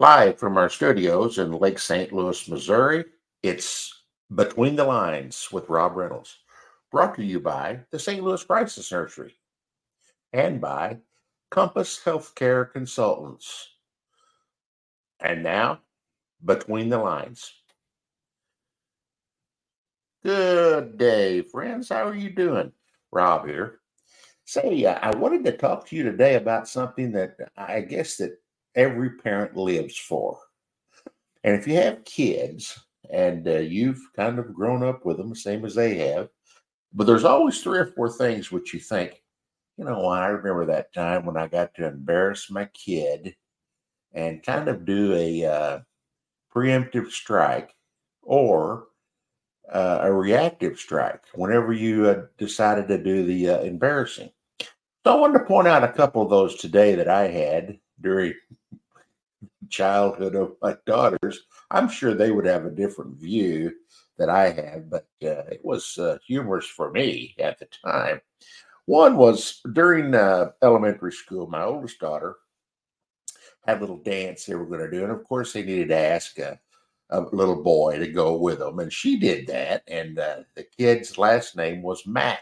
Live from our studios in Lake St. Louis, Missouri, it's Between the Lines with Rob Reynolds, brought to you by the St. Louis Crisis Nursery and by Compass Healthcare Consultants. And now, Between the Lines. Good day, friends. How are you doing? Rob here. Say, uh, I wanted to talk to you today about something that I guess that every parent lives for. And if you have kids and uh, you've kind of grown up with them, same as they have, but there's always three or four things which you think, you know, I remember that time when I got to embarrass my kid and kind of do a uh, preemptive strike or uh, a reactive strike whenever you uh, decided to do the uh, embarrassing. So I wanted to point out a couple of those today that I had during childhood of my daughters. I'm sure they would have a different view that I have, but uh, it was uh, humorous for me at the time. One was during uh, elementary school, my oldest daughter had a little dance they were going to do. And of course, they needed to ask a, a little boy to go with them. And she did that. And uh, the kid's last name was Mac.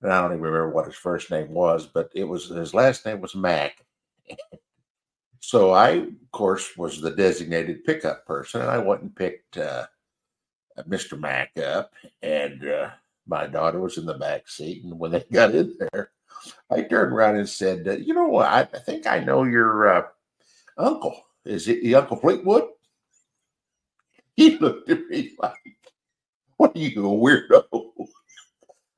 And I don't even remember what his first name was, but it was his last name was Mac. so I, of course, was the designated pickup person, and I went and picked uh, Mr. Mac up, and uh, my daughter was in the back seat. And when they got in there, I turned around and said, uh, "You know what? I, I think I know your uh, uncle. Is it the Uncle Fleetwood?" He looked at me like, "What are you, a weirdo?"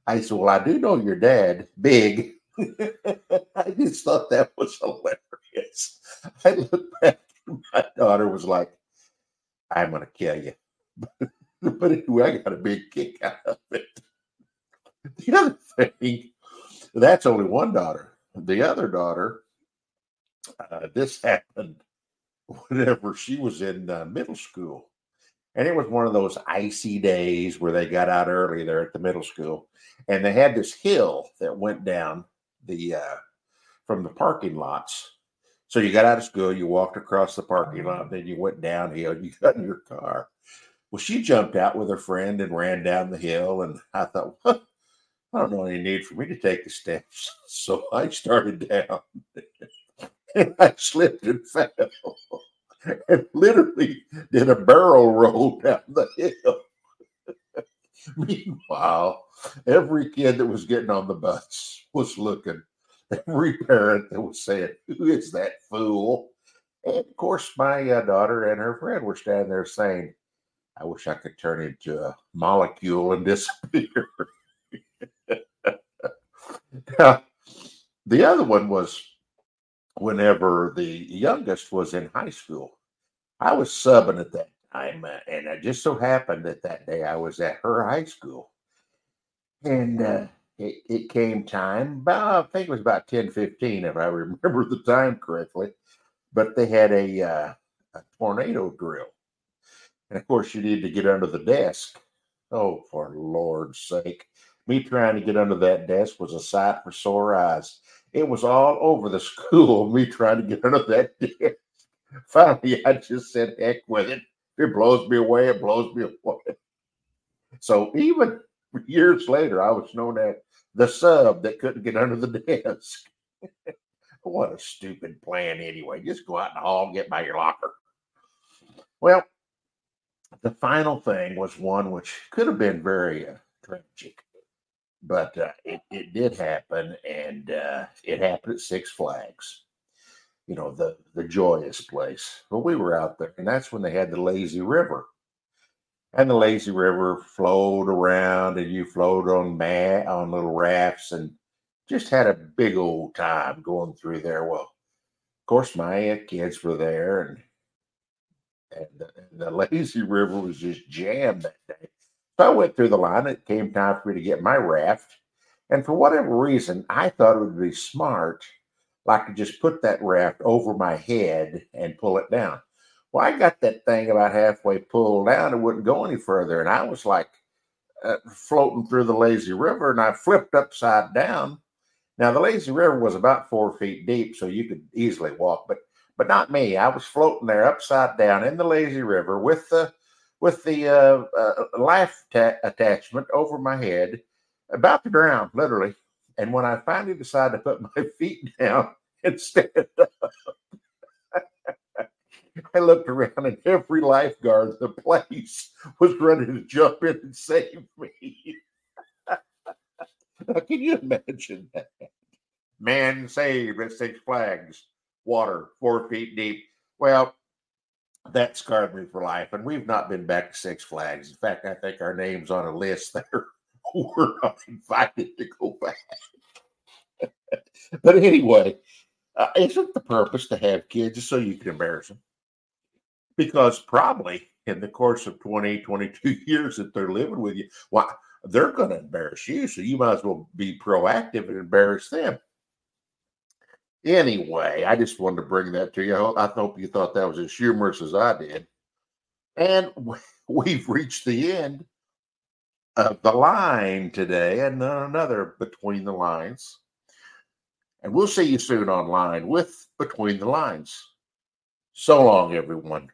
I said, Well, I do know your dad, Big. I just thought that was hilarious. I looked back my daughter was like, I'm going to kill you. but anyway, I got a big kick out of it. The other thing, that's only one daughter. The other daughter, uh, this happened whenever she was in uh, middle school. And it was one of those icy days where they got out early there at the middle school and they had this hill that went down the uh, from the parking lots. So you got out of school, you walked across the parking lot, mm-hmm. then you went downhill, you got in your car. Well, she jumped out with her friend and ran down the hill, and I thought, I don't know any need for me to take the steps. So I started down, and I slipped and fell, and literally did a barrel roll down the hill. Meanwhile, every kid that was getting on the bus was looking. Every parent that was saying, Who is that fool? And of course, my uh, daughter and her friend were standing there saying, I wish I could turn into a molecule and disappear. now, the other one was whenever the youngest was in high school. I was subbing at that time, uh, and it just so happened that that day I was at her high school. And uh, it, it came time, about, I think it was about 10 15, if I remember the time correctly. But they had a, uh, a tornado drill. And of course, you need to get under the desk. Oh, for Lord's sake. Me trying to get under that desk was a sight for sore eyes. It was all over the school, me trying to get under that desk. Finally, I just said, heck with it. If it blows me away, it blows me away. So even years later, I was known as the sub that couldn't get under the desk. what a stupid plan, anyway. Just go out in the hall and get by your locker. Well, the final thing was one which could have been very uh, tragic, but uh, it, it did happen, and uh, it happened at Six Flags. You know, the, the joyous place. But we were out there, and that's when they had the lazy river and the lazy river flowed around and you flowed on mat on little rafts and just had a big old time going through there. Well of course my kids were there and and the, the lazy river was just jammed that day. So i went through the line. It came time for me to get my raft. And for whatever reason i thought it would be smart like to just put that raft over my head and pull it down well, I got that thing about halfway pulled down. It wouldn't go any further. And I was like uh, floating through the lazy river and I flipped upside down. Now, the lazy river was about four feet deep, so you could easily walk. But but not me. I was floating there upside down in the lazy river with the with the uh, uh, life ta- attachment over my head, about to drown, literally. And when I finally decided to put my feet down and stand up, I looked around and every lifeguard in the place was ready to jump in and save me. Can you imagine that? Man saved at Six Flags, water four feet deep. Well, that scarred me for life, and we've not been back to Six Flags. In fact, I think our name's on a list there. We're not invited to go back. but anyway, uh, isn't the purpose to have kids so you can embarrass them? Because probably in the course of 20, 22 years that they're living with you, well, they're going to embarrass you. So you might as well be proactive and embarrass them. Anyway, I just wanted to bring that to you. I hope you thought that was as humorous as I did. And we've reached the end of the line today and another Between the Lines. And we'll see you soon online with Between the Lines. So long, everyone.